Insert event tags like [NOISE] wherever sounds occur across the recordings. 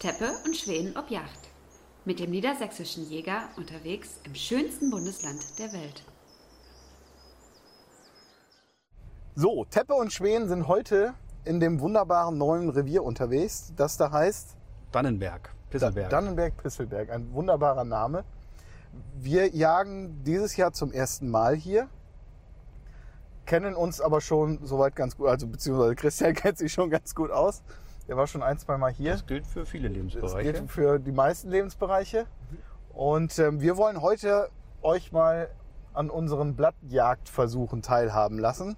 Teppe und Schweden ob Yacht. Mit dem niedersächsischen Jäger unterwegs im schönsten Bundesland der Welt. So, Teppe und Schweden sind heute in dem wunderbaren neuen Revier unterwegs, das da heißt Dannenberg, Pisselberg. Dannenberg-Pisselberg, ein wunderbarer Name. Wir jagen dieses Jahr zum ersten Mal hier, kennen uns aber schon soweit ganz gut, also beziehungsweise Christian [LAUGHS] kennt sich schon ganz gut aus. Der war schon ein, zwei Mal hier. das gilt für viele Das Lebensbereiche. gilt für die meisten Lebensbereiche. Und ähm, wir wollen heute euch mal an unseren Blattjagdversuchen teilhaben lassen.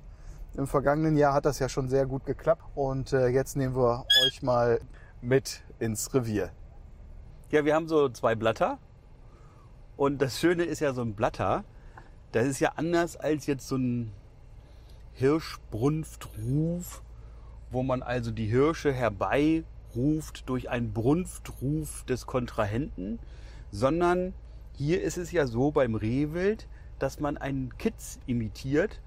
Im vergangenen Jahr hat das ja schon sehr gut geklappt und äh, jetzt nehmen wir euch mal mit ins Revier. Ja, wir haben so zwei Blatter. Und das Schöne ist ja so ein Blatter, das ist ja anders als jetzt so ein Hirschbrunftruf, wo man also die Hirsche herbeiruft durch einen Brunftruf des Kontrahenten, sondern hier ist es ja so beim Rehwild, dass man einen Kitz imitiert,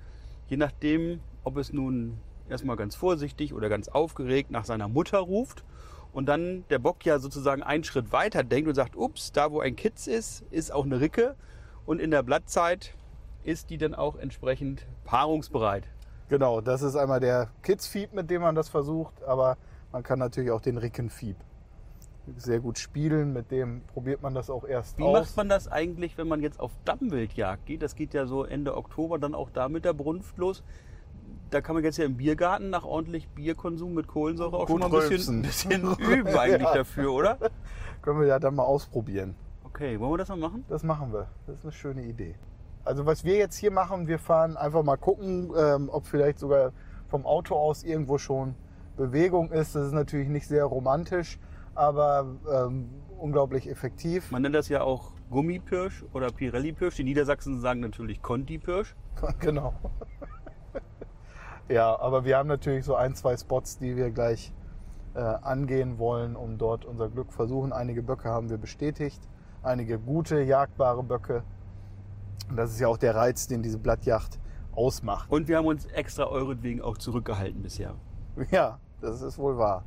je nachdem, ob es nun erstmal ganz vorsichtig oder ganz aufgeregt nach seiner Mutter ruft und dann der Bock ja sozusagen einen Schritt weiter denkt und sagt, ups, da wo ein Kitz ist, ist auch eine Ricke und in der Blattzeit ist die dann auch entsprechend paarungsbereit. Genau, das ist einmal der Kidsfieb, mit dem man das versucht, aber man kann natürlich auch den Rickenfieb sehr gut spielen. Mit dem probiert man das auch erst Wie aus. macht man das eigentlich, wenn man jetzt auf Dammwildjagd geht? Das geht ja so Ende Oktober dann auch da mit der Brunft los. Da kann man jetzt ja im Biergarten nach ordentlich Bierkonsum mit Kohlensäure auch Gut schon mal ein bisschen, bisschen [LAUGHS] üben eigentlich Ja. dafür, oder? Können wir ja dann mal ausprobieren. Okay, wollen wir das mal machen? Das machen wir. Das ist eine schöne Idee. Also was wir jetzt hier machen, wir fahren einfach mal gucken, ähm, ob vielleicht sogar vom Auto aus irgendwo schon Bewegung ist. Das ist natürlich nicht sehr romantisch, aber ähm, unglaublich effektiv. Man nennt das ja auch Gummipirsch oder Pirelli-Pirsch. Die Niedersachsen sagen natürlich Conti-Pirsch. [LAUGHS] genau. ja, aber wir haben natürlich so ein, zwei Spots, die wir gleich äh, angehen wollen, um dort unser Glück versuchen. Einige Böcke haben wir bestätigt, einige gute, jagdbare Böcke. Und das ist ja auch der Reiz, den diese Blattjacht ausmacht. Und wir haben uns extra euretwegen auch zurückgehalten bisher. Ja, das ist wohl wahr.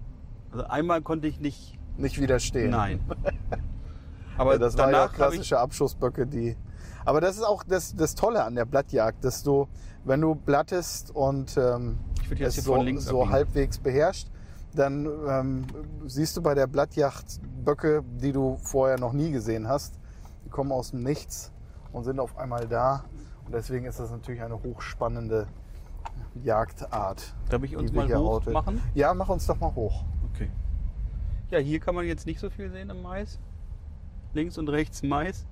Also einmal konnte ich nicht. Nicht widerstehen. Nein. [LAUGHS] Aber Ja, das war ja ich klassische Abschussböcke, die. Aber das ist auch das, das Tolle an der Blattjagd, dass du, wenn du blattest und ähm, es hier von so, links so halbwegs beherrscht, dann ähm, siehst du bei der Blattjacht Böcke, die du vorher noch nie gesehen hast. Die kommen aus dem Nichts und sind auf einmal da. Und deswegen ist das natürlich eine hochspannende Jagdart. Darf ich uns mal hier hoch heute- machen? Ja, mach uns doch mal hoch. Okay. Ja, hier kann man jetzt nicht so viel sehen im Mais. Links und rechts Mais.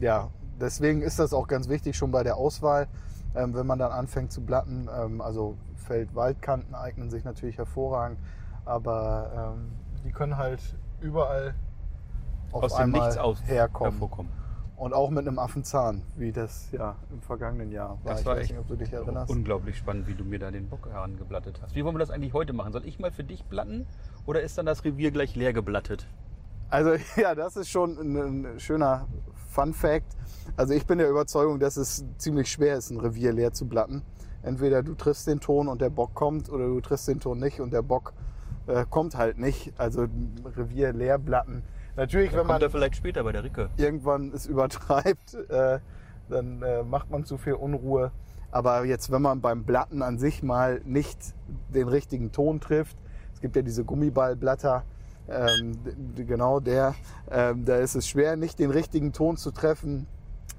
Ja, deswegen ist das auch ganz wichtig schon bei der Auswahl, ähm, wenn man dann anfängt zu blatten. Ähm, also Feld-Waldkanten eignen sich natürlich hervorragend, aber ähm, die können halt überall auf aus dem einmal Nichts aus herkommen. hervorkommen. Und auch mit einem Affenzahn, wie das ja im vergangenen Jahr war. Das ich war weiß nicht, ob du dich erinnerst. unglaublich spannend, wie du mir da den Bock herangeblattet hast. Wie wollen wir das eigentlich heute machen? Soll ich mal für dich blatten oder ist dann das Revier gleich leer geblattet? Also [LAUGHS] ja, das ist schon ein, ein schöner Fun Fact. Also ich bin der Überzeugung, dass es ziemlich schwer ist, ein Revier leer zu blatten. Entweder du triffst den Ton und der Bock kommt oder du triffst den Ton nicht und der Bock äh, kommt halt nicht. Also ein Revier leer blatten. Natürlich, Da wenn man kommt er vielleicht später bei der Ricke. irgendwann es übertreibt, äh, dann äh, macht man zu viel Unruhe. Aber jetzt, wenn man beim Blatten an sich mal nicht den richtigen Ton trifft, es gibt ja diese Gummiballblatter, ähm, genau der, ähm, da ist es schwer, nicht den richtigen Ton zu treffen.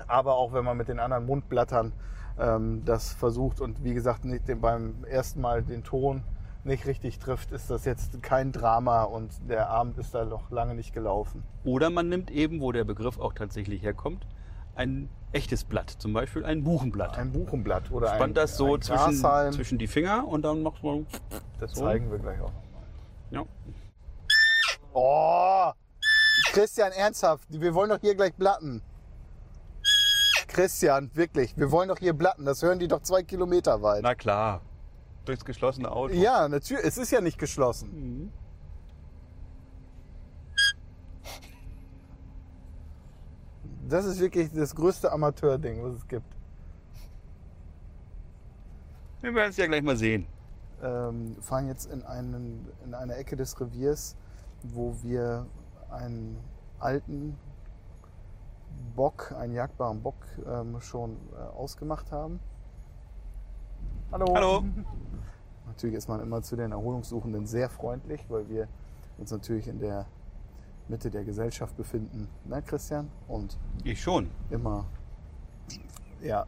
Aber auch wenn man mit den anderen Mundblattern ähm, das versucht und wie gesagt nicht den, beim ersten Mal den Ton nicht richtig trifft, ist das jetzt kein Drama und der Abend ist da noch lange nicht gelaufen. Oder man nimmt eben, wo der Begriff auch tatsächlich herkommt, ein echtes Blatt, zum Beispiel ein Buchenblatt. Ein Buchenblatt oder ein, Spannt das so ein zwischen, zwischen die Finger und dann macht man Das so. zeigen wir gleich auch. Ja. Oh! Christian, ernsthaft, wir wollen doch hier gleich blatten. Christian, wirklich, wir wollen doch hier blatten. Das hören die doch zwei Kilometer weit. Na klar. Durchs geschlossene Auto. Ja, natürlich. Es ist ja nicht geschlossen. Mhm. Das ist wirklich das größte Amateurding, was es gibt. Wir werden es ja gleich mal sehen. Ähm, fahren jetzt in, einen, in eine Ecke des Reviers, wo wir einen alten Bock, einen jagdbaren Bock ähm, schon äh, ausgemacht haben. Hallo. Hallo. [LAUGHS] Natürlich ist man immer zu den Erholungssuchenden sehr freundlich, weil wir uns natürlich in der Mitte der Gesellschaft befinden, ne Christian? Und Ich schon. immer, ja,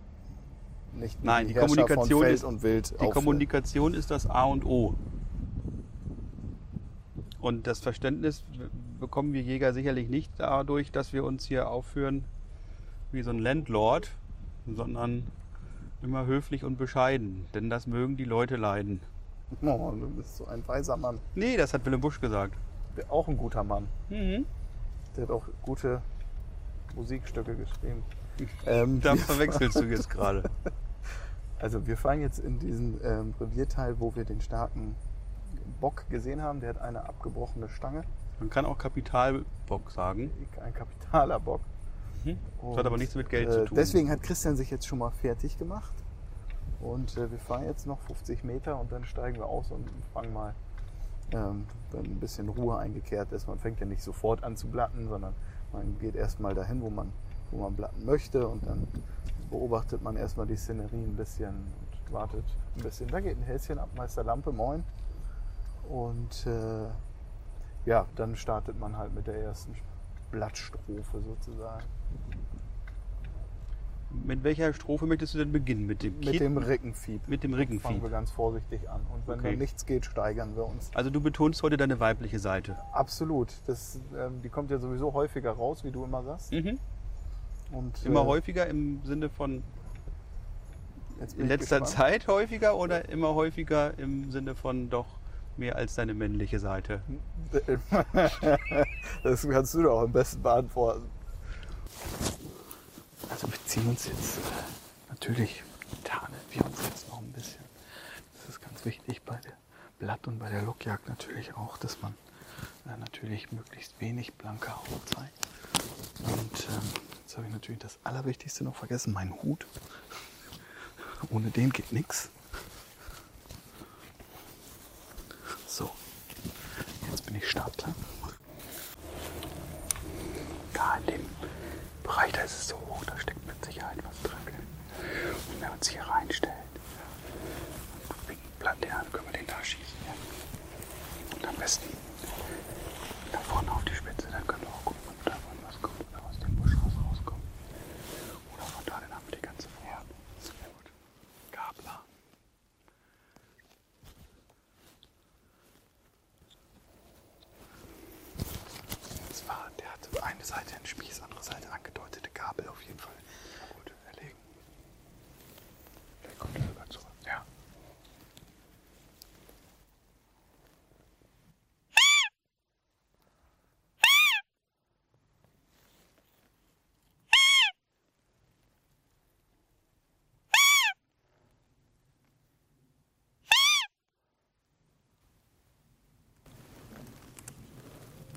nicht Nein, die Herrscher Kommunikation ist- und Wild Die Kommunikation ist das A und O. Und das Verständnis bekommen wir Jäger sicherlich nicht dadurch, dass wir uns hier aufführen wie so ein Landlord, sondern immer höflich und bescheiden. Denn das mögen die Leute leiden. [LAUGHS] Oh, du bist so ein weiser Mann. Nee, das hat Willem Busch gesagt. Auch ein guter Mann. Mhm. Der hat auch gute Musikstücke geschrieben. [LAUGHS] Ähm, Da verwechselst du jetzt gerade. [LAUGHS] Also wir fahren jetzt in diesen ähm, Revierteil, wo wir den starken Bock gesehen haben. Der hat eine abgebrochene Stange, Man kann auch Kapitalbock sagen. ein kapitaler Bock. Mhm. Das hat aber nichts mit Geld zu tun. Deswegen hat Christian sich jetzt schon mal fertig gemacht. Und äh, wir fahren jetzt noch 50 Meter und dann steigen wir aus und fangen mal, ähm, wenn ein bisschen Ruhe eingekehrt ist. Man fängt ja nicht sofort an zu blatten, sondern man geht erstmal dahin, wo man, wo man blatten möchte und dann beobachtet man erstmal die Szenerie ein bisschen und wartet ein bisschen. Da geht ein Häschen ab, Meister Lampe, moin. Und äh, ja, dann startet man halt mit der ersten Blattstrophe sozusagen. Mit welcher Strophe möchtest du denn beginnen? Mit dem Mit dem Rickenfieb. mit dem Fangen Rickenvieh. wir ganz vorsichtig an. Und wenn Okay. dann nichts geht, steigern wir uns. Also du betonst heute deine weibliche Seite. Absolut. Das, ähm, die kommt ja sowieso häufiger raus, wie du immer sagst. Mhm. Und, Immer äh, häufiger im Sinne von in letzter gespannt. Zeit häufiger oder immer häufiger im Sinne von doch mehr als deine männliche Seite? [LAUGHS] das kannst du doch am besten beantworten. Also wir ziehen uns jetzt, natürlich tarnen wir uns jetzt noch ein bisschen. Das ist ganz wichtig bei der Blatt- und bei der Lockjagd natürlich auch, dass man äh, natürlich möglichst wenig blanke Haut zeigt. Und ähm, jetzt habe ich natürlich das Allerwichtigste noch vergessen, meinen Hut. [LAUGHS] Ohne den geht nichts. So, jetzt bin ich startklar. Da in dem Bereich, da ist es so hoch, da steckt mit Sicherheit was drin. Und wenn wir uns hier reinstellen, wegen dann können wir den da schießen. Ja. Und am besten da vorne auf die Spitze, dann können wir auch gucken, ob da von was kommt oder aus dem Busch raus rauskommt. Oder von da, dann haben wir die ganze Vorhand. Sehr gut. Gabler. Das war, der hatte eine Seite einen Spieß, andere Seite angedeutete Gabel auf jeden Fall. Gut, erlegen. Vielleicht kommt er sogar zurück. Ja.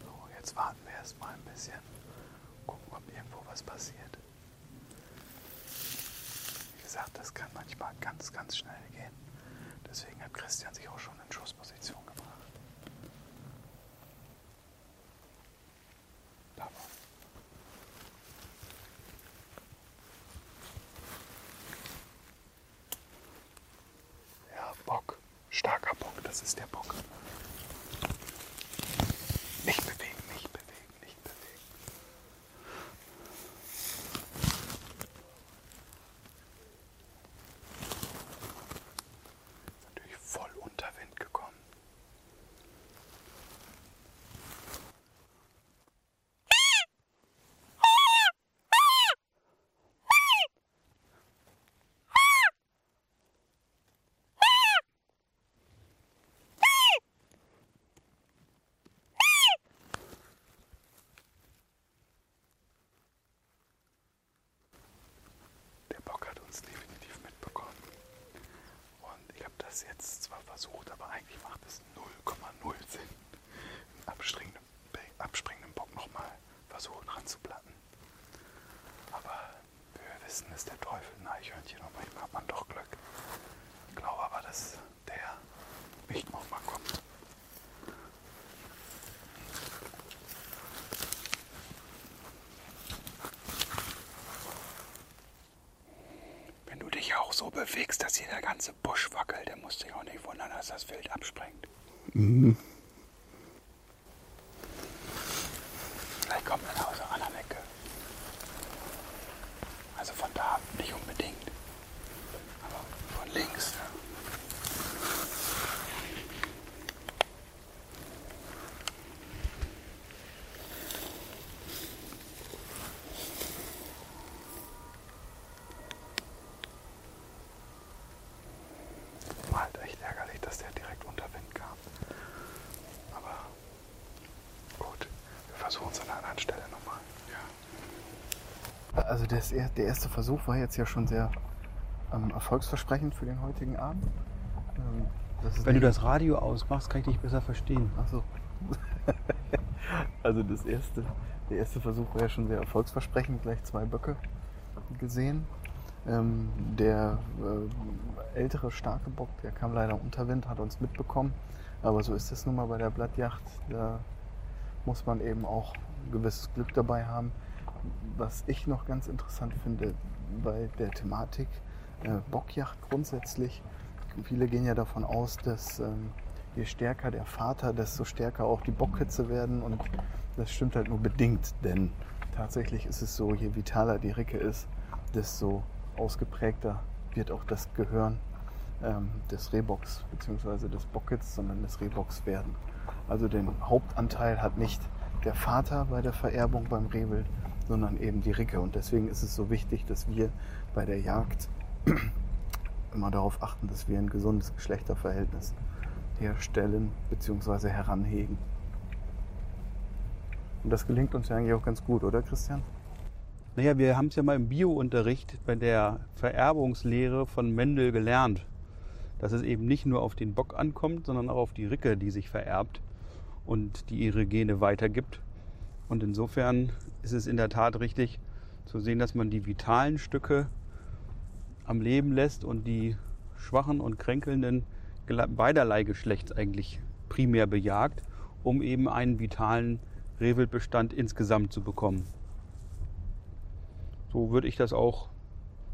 So, jetzt warten wir erstmal ein bisschen. Gucken, ob irgendwo was passiert. Wie gesagt, das kann manchmal ganz, ganz schnell gehen. Deswegen hat Christian sich auch schon in Schussposition gebracht. Da war. Ja, Bock. Starker Bock, das ist der Bock. Nicht bewegen, nicht bewegen, nicht bewegen. Ist natürlich voll unter Wind gekommen. Der Bock hat uns definitiv mitbekommen. Und ich habe das jetzt zwar versucht, aber eigentlich macht es 0,0 Sinn, einen abspringenden, abspringenden Bock nochmal versuchen ranzuplatten. Aber wir wissen, ist der Teufel ein Eichhörnchen und manchmal hat man doch Glück. Ich glaube aber, dass der nicht nochmal kommt. du dich auch bewegst, dass hier der ganze Busch wackelt, dann musst du dich auch nicht wundern, dass das Wild abspringt. Mhm. Vielleicht kommt man aus einer anderen Ecke. Also von da nicht unbedingt. Aber von links. Ja. War halt echt ärgerlich, dass der direkt unter Wind kam. Aber gut, wir versuchen es an einer anderen Stelle nochmal. Ja. Also das, er- der erste Versuch war jetzt ja schon sehr ähm, erfolgsversprechend für den heutigen Abend. Ähm, Wenn du das Radio ausmachst, kann ich dich besser verstehen. Ach so. [LAUGHS] also das erste, der erste Versuch war ja schon sehr erfolgsversprechend, gleich zwei Böcke gesehen. Ähm, der äh, ältere starke Bock, der kam leider unter Wind, hat uns mitbekommen. Aber so ist es nun mal bei der Blattjacht. Da muss man eben auch ein gewisses Glück dabei haben. Was ich noch ganz interessant finde bei der Thematik äh, Bockjacht grundsätzlich, viele gehen ja davon aus, dass ähm, je stärker der Vater, desto stärker auch die Bockhitze werden und das stimmt halt nur bedingt, denn tatsächlich ist es so, je vitaler die Ricke ist, desto ausgeprägter wird auch das Gehörn ähm, des Rehbocks bzw. des Bockhitz, sondern des Rehbocks werden. Also den Hauptanteil hat nicht der Vater bei der Vererbung beim Rehwild, sondern eben die Ricke. Und deswegen ist es so wichtig, dass wir bei der Jagd [CLEARS THROAT] immer darauf achten, dass wir ein gesundes Geschlechterverhältnis herstellen bzw. heranhegen. Und das gelingt uns ja eigentlich auch ganz gut, oder Christian? Naja, wir haben es ja mal im Biounterricht bei der Vererbungslehre von Mendel gelernt, dass es eben nicht nur auf den Bock ankommt, sondern auch auf die Ricke, die sich vererbt und die ihre Gene weitergibt. Und insofern ist es in der Tat richtig zu sehen, dass man die vitalen Stücke am Leben lässt und die schwachen und kränkelnden beiderlei Geschlechts eigentlich primär bejagt, um eben einen vitalen Rehwildbestand insgesamt zu bekommen. So würde ich das auch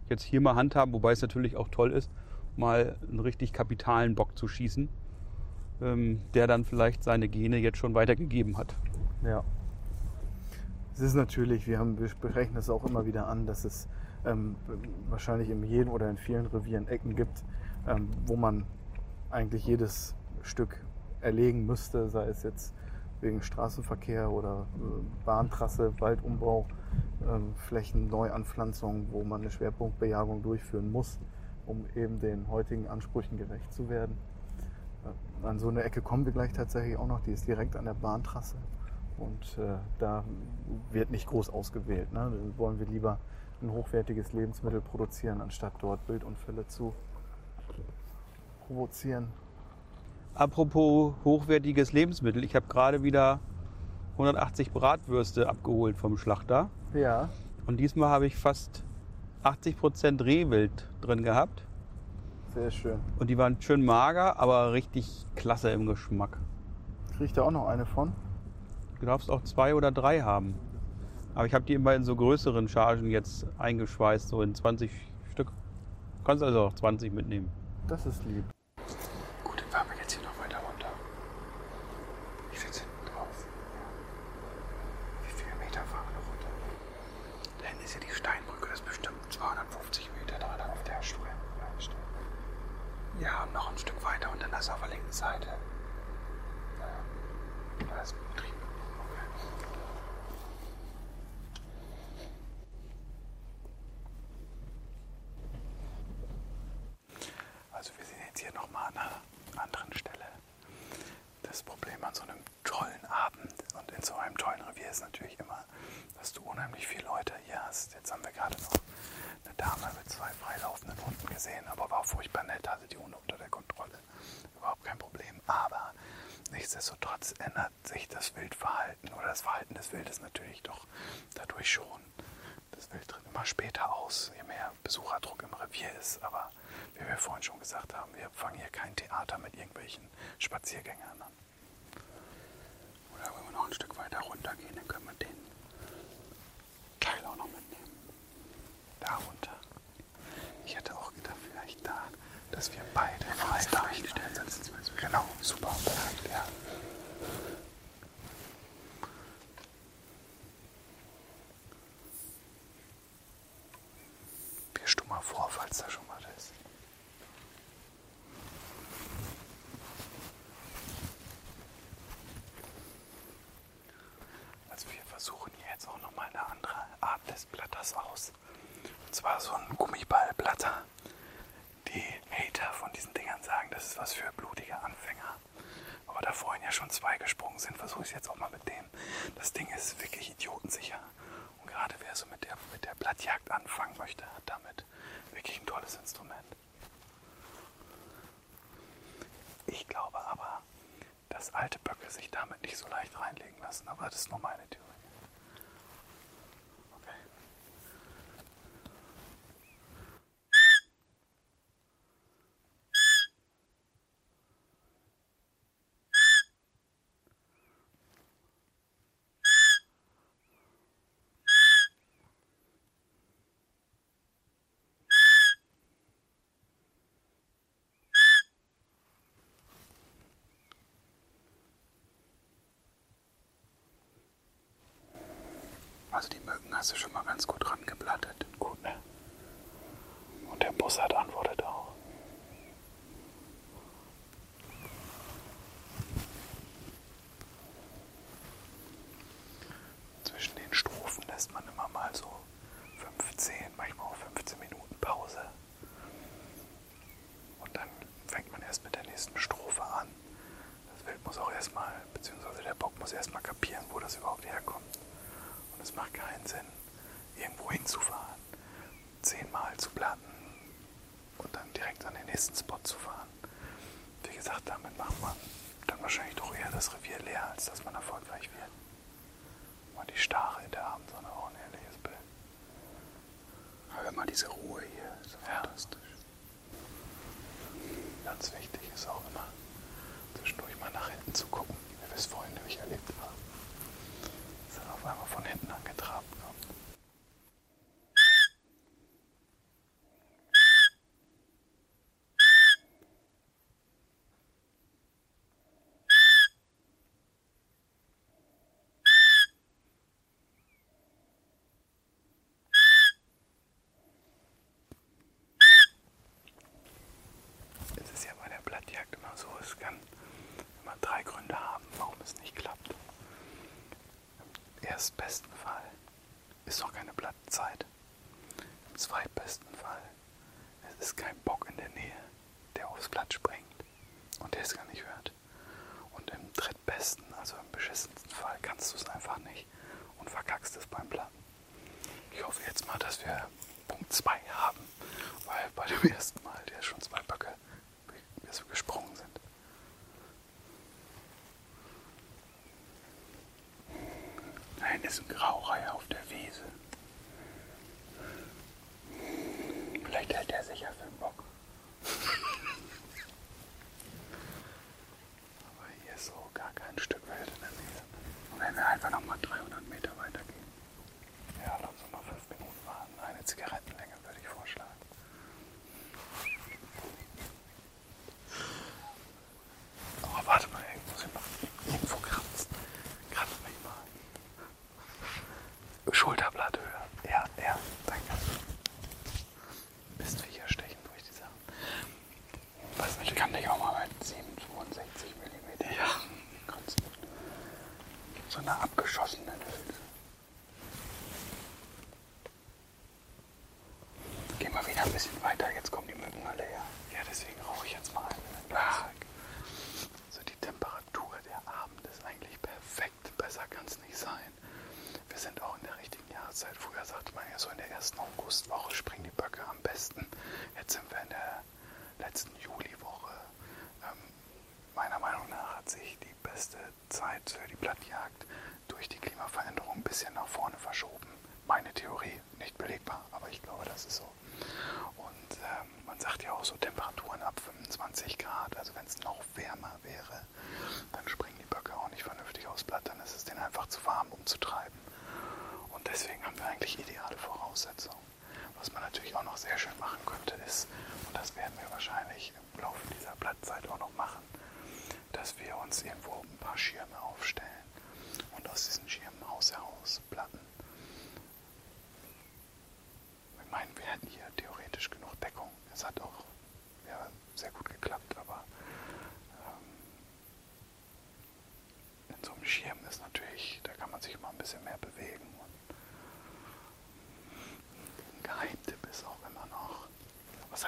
jetzt hier mal handhaben, wobei es natürlich auch toll ist, mal einen richtig kapitalen Bock zu schießen, ähm, der dann vielleicht seine Gene jetzt schon weitergegeben hat. Ja. Es ist natürlich, wir, haben, wir sprechen das auch immer wieder an, dass es ähm, wahrscheinlich in jedem oder in vielen Revieren Ecken gibt, ähm, wo man eigentlich jedes Stück erlegen müsste, sei es jetzt wegen Straßenverkehr oder äh, Bahntrasse, Waldumbau, ähm, Flächenneuanpflanzung, wo man eine Schwerpunktbejagung durchführen muss, um eben den heutigen Ansprüchen gerecht zu werden. Äh, An so eine Ecke kommen wir gleich tatsächlich auch noch, die ist direkt an der Bahntrasse. Und äh, da wird nicht groß ausgewählt. Ne? Da wollen wir lieber ein hochwertiges Lebensmittel produzieren, anstatt dort Wildunfälle zu provozieren. Apropos hochwertiges Lebensmittel, ich habe gerade wieder 180 Bratwürste abgeholt vom Schlachter Ja, und diesmal habe ich fast 80% Rehwild drin gehabt sehr schön. und die waren schön mager, aber richtig klasse im Geschmack. Kriegt da auch noch eine von? Du darfst auch zwei oder drei haben. Aber ich habe die immer in so größeren Chargen jetzt eingeschweißt, so in 20 Stück. Du kannst also auch 20 mitnehmen. Das ist lieb. Gut, dann fahren wir jetzt hier noch weiter runter. Ich sitze hinten drauf. Wie viele Meter fahren wir noch runter? Da hinten ist ja die Steinbrücke, das ist bestimmt 250 Meter da auf der Stuhl. Ja, und noch ein Stück weiter und dann das auf der linken Seite. Ja, Da ist Betrieb. Okay. Also wir sind jetzt hier nochmal an einer anderen Stelle. Das Problem an so einem tollen Abend und in so einem tollen Revier ist natürlich immer, dass du unheimlich viele Leute hier hast. Jetzt haben wir gerade noch eine Dame mit zwei freilaufenden Hunden gesehen, aber war furchtbar nett, hatte die Hunde unter der Kontrolle. Überhaupt kein Problem. Aber nichtsdestotrotz ändert sich das Wildverhalten oder das Verhalten des Wildes natürlich doch dadurch schon. Das Wild tritt immer später aus, je mehr Besucherdruck im Revier ist. Aber wie wir vorhin schon gesagt haben, wir fangen hier kein Theater mit irgendwelchen Spaziergängern an. Oder wenn wir noch ein Stück weiter runtergehen, dann können wir den Teil auch noch mitnehmen. Da runter. Ich hätte auch dass wir beide frei einsetzen. Genau, super, perfekt, ja. Bierst du mal vor, falls da schon was ist. Also wir versuchen hier jetzt auch nochmal eine andere Art des Blatters aus. Und zwar so ein Gummiballblatter. Die Hater von diesen Dingern sagen, das ist was für blutige Anfänger. Aber da vorhin ja schon zwei gesprungen sind, versuche ich es jetzt auch mal mit dem. Das Ding ist wirklich idiotensicher. Und gerade wer so mit der, mit der Blattjagd anfangen möchte, hat damit wirklich ein tolles Instrument. Ich glaube aber, dass alte Böcke sich damit nicht so leicht reinlegen lassen. Aber das ist nur meine Theorie. Okay. Also die Mücken hast du schon mal ganz gut rangeblattet. Gut, ne? Und der Bussard antwortet auch. Zwischen den Strophen lässt man immer mal so 15, manchmal auch 15 Minuten Pause. Und dann fängt man erst mit der nächsten Strophe an. Das Wild muss auch erstmal, beziehungsweise der Bock muss erstmal kapieren, wo das überhaupt herkommt. Und es macht keinen Sinn, irgendwo hinzufahren, zehnmal zu platten und dann direkt an den nächsten Spot zu fahren. Wie gesagt, damit macht man dann wahrscheinlich doch eher das Revier leer, als dass man erfolgreich wird. Und die Stache in der Abendsonne auch ein herrliches Bild. Hör mal diese Ruhe hier. Ist Ja. fantastisch. Ganz wichtig ist auch immer, zwischendurch mal nach hinten zu gucken, wie wir es vorhin nämlich erlebt haben. Dass er auf einmal von hinten angetrabt kommt. Es ist ja bei der Blattjagd immer so, es kann immer drei Gründe haben, warum es nicht klappt. Im erstbesten Fall ist noch keine Blattzeit. Im zweitbesten Fall es ist kein Bock in der Nähe, der aufs Blatt springt und der es gar nicht hört. Und im drittbesten, also im beschissensten Fall, kannst du es einfach nicht und verkackst es beim Platten. Ich hoffe jetzt mal, dass wir Punkt 2 haben, weil bei dem ersten Mal der schon zwei Böcke wie wir so gesprungen sind. Ein Graureiher auf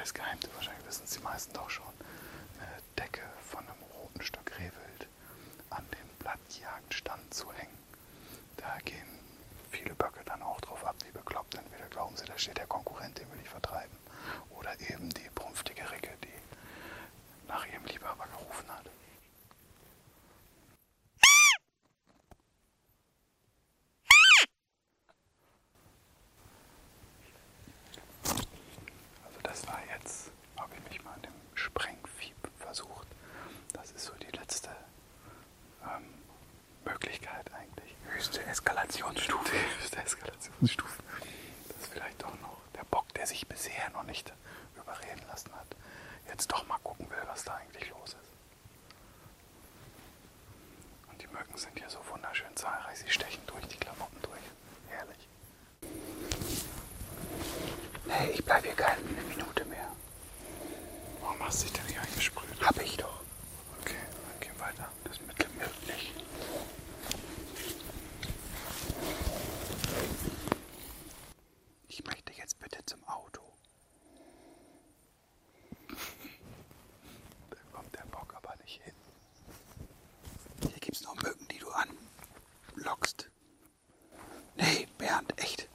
heißt Geheimtipp? Wahrscheinlich wissen es die meisten doch schon, eine Decke von einem roten Stück Rehwild an den Blattjagdstand zu hängen. Da gehen viele Böcke dann auch drauf ab, wie bekloppt. Entweder glauben sie, da steht der Konkurrent, den will ich vertreiben. Oder eben die prumpftige Ricke, die nach ihrem Liebhaber gerufen hat. Also das war jetzt, habe ich mich mal an dem Sprengfieb versucht. Das ist so die letzte ähm, Möglichkeit eigentlich. Höchste Eskalationsstufe. Die höchste Eskalationsstufe. Das ist vielleicht doch noch der Bock, der sich bisher noch nicht überreden lassen hat, jetzt doch mal gucken will, was da eigentlich los ist. Und die Mücken sind hier so wunderschön zahlreich. Sie stechen durch die Klamotten durch. Herrlich. Nee, ich bleibe hier keine Minute mehr. Warum hast du dich denn nicht eingesprüht? Hab ich doch. Okay, dann gehen wir weiter. Das Mittel wirkt nicht. Ich möchte jetzt bitte zum Auto. Da kommt der Bock aber nicht hin. Hier gibt's noch Mücken, die du anlockst. Nee, Bernd, echt.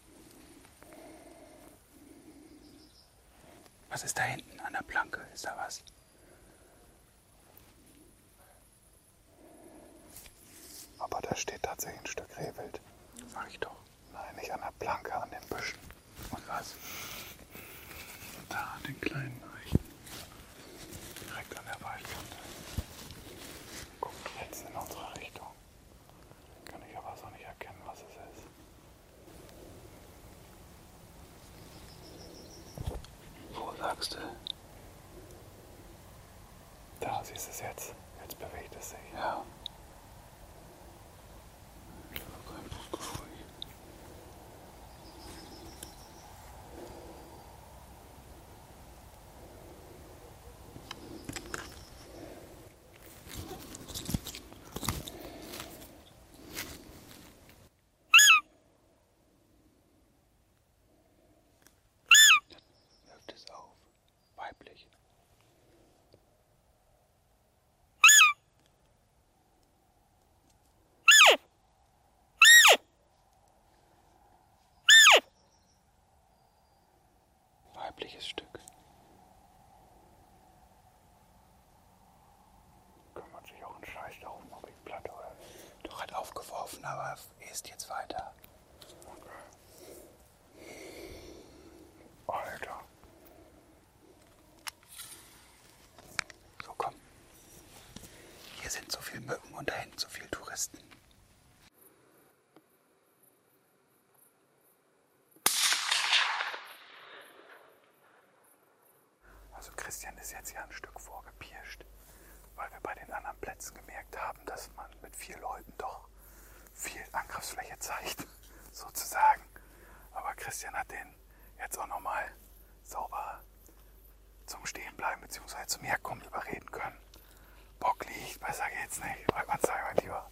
Was ist da hinten an der Planke? Ist da was? Aber da steht tatsächlich ein Stück Rehwild. Sag ich doch. Nein, nicht an der Planke, an den Büschen. Und was? Da an den kleinen Eichen. Direkt an der Waldkante. Guckt jetzt in unsere Richtung. Kann ich aber so nicht erkennen, was es ist. Wo sagst? Da siehst du es jetzt. Jetzt bewegt es sich. Ja. Ich habe kein Buchgefühl. Hört es auf. Weiblich. Weibliches Stück. Kümmert sich auch ein Scheiß darum, ob ich platt oder. Doch hat aufgeworfen, aber ist jetzt weiter. Alter. So, komm. Hier sind so viele Mücken und da hinten so viele Touristen. Also Christian ist jetzt hier ein Stück vorgepirscht, weil wir bei den anderen Plätzen gemerkt haben, dass man mit vier Leuten doch viel Angriffsfläche zeigt, [LAUGHS] sozusagen. Aber Christian hat den jetzt auch nochmal sauber zum Stehenbleiben bzw. zum Herkommen überreden können. Bock liegt, besser geht's nicht. Man mein Lieber.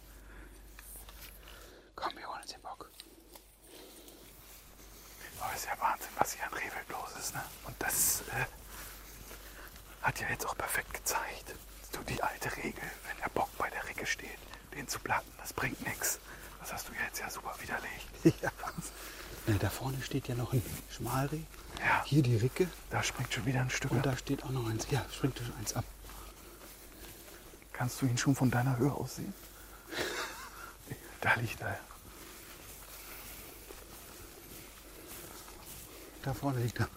Komm, wir holen uns den Bock. Aber ist ja Wahnsinn, was hier an Rehwild los ist, ne? Und das äh, hat ja jetzt auch perfekt gezeigt. Du die alte Regel, wenn der Bock bei der Ricke steht, den zu platten, das bringt nichts. Das hast du jetzt ja super widerlegt. [LAUGHS] Ja. Äh, Da vorne steht ja noch ein Schmalreh. Ja. Hier die Ricke. Da springt schon wieder ein Stück. Und ab. da steht auch noch eins. Ja, springt schon eins ab. Kannst du ihn schon von deiner Höhe aus sehen? Da liegt er. Da vorne liegt er.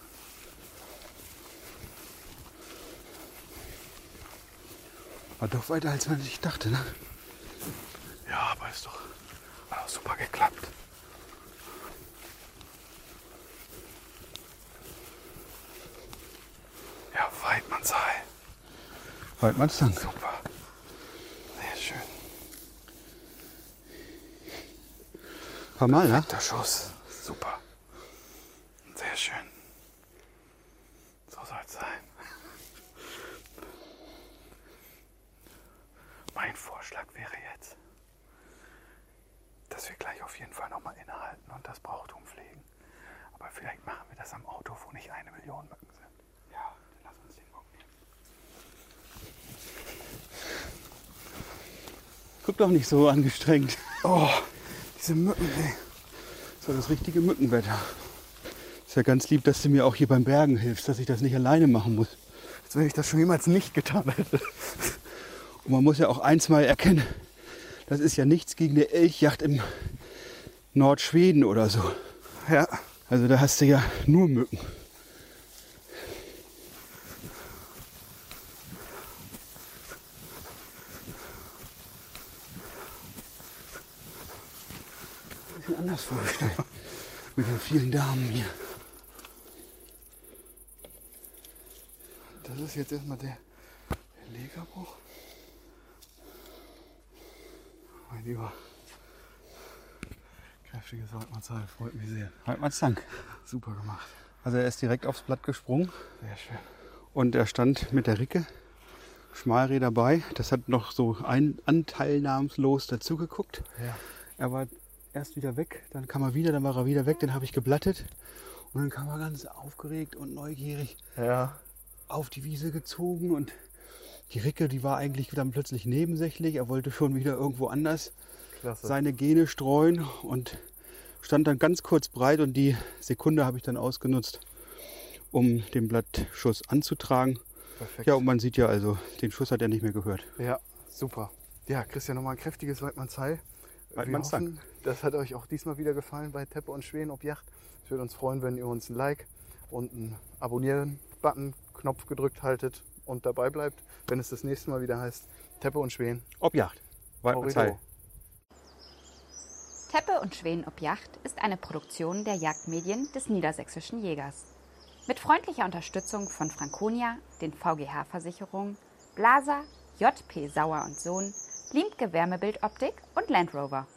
War doch weiter, als man sich dachte, ne? Ja, aber ist doch hat auch super geklappt. Ja, Weidmann Waldmannsheil. Waldmannslang. Super. Sehr schön. Ein paar Mal, ne? Der Schuss. Super. Sehr schön. So soll es sein. Mein Vorschlag wäre jetzt, dass wir gleich auf jeden Fall nochmal innehalten und das Brauchtum pflegen. Aber vielleicht machen wir das am Auto, wo nicht eine Million Mücken sind. Ja, dann lass uns den Guck nehmen. Guck doch nicht so angestrengt. Oh, diese Mücken, ey. Das war das richtige Mückenwetter. Ist ja ganz lieb, dass du mir auch hier beim Bergen hilfst, dass ich das nicht alleine machen muss. Als wenn ich das schon jemals nicht getan hätte. Und man muss ja auch eins mal erkennen, das ist ja nichts gegen eine Elchjacht im Nordschweden oder so. Ja, Also da hast du ja nur Mücken. Bisschen anders vorgestellt. Mit den vielen Damen hier. das ist jetzt erstmal der Legerbruch. Mein Lieber. Kräftiges Waldmannsheil, freut mich sehr. Halt mal Dank. Super gemacht. Also er ist direkt aufs Blatt gesprungen Sehr schön. und er stand mit der Ricke Schmalräder dabei. Das hat noch so ein anteilnahmslos dazugeguckt. Ja. Er war erst wieder weg, dann kam er wieder, dann war er wieder weg, den habe ich geblattet. Und dann kam er ganz aufgeregt und neugierig Ja. auf die Wiese gezogen und die Ricke, die war eigentlich dann plötzlich nebensächlich. Er wollte schon wieder irgendwo anders Klasse. seine Gene streuen und stand dann ganz kurz breit und die Sekunde habe ich dann ausgenutzt, um den Blattschuss anzutragen. Perfekt. Ja, und man sieht ja also, den Schuss hat er nicht mehr gehört. Ja, super. Ja, Christian, nochmal ein kräftiges Weidmannsheil. Wir Weidmannsdank. hoffen, Das hat euch auch diesmal wieder gefallen bei Teppe und Schweden ob Yacht. Es würde uns freuen, wenn ihr uns ein Like und einen Abonnieren-Button, Knopf gedrückt haltet und dabei bleibt, wenn es das nächste Mal wieder heißt Teppe und Schweden. Ob Yacht. Waldmannsheil. Teppe und Schweden ob Yacht ist eine Produktion der Jagdmedien des Niedersächsischen Jägers. Mit freundlicher Unterstützung von Franconia, den VGH-Versicherungen, Blaser, JP Sauer und Sohn, Liemke Wärmebildoptik und Land Rover.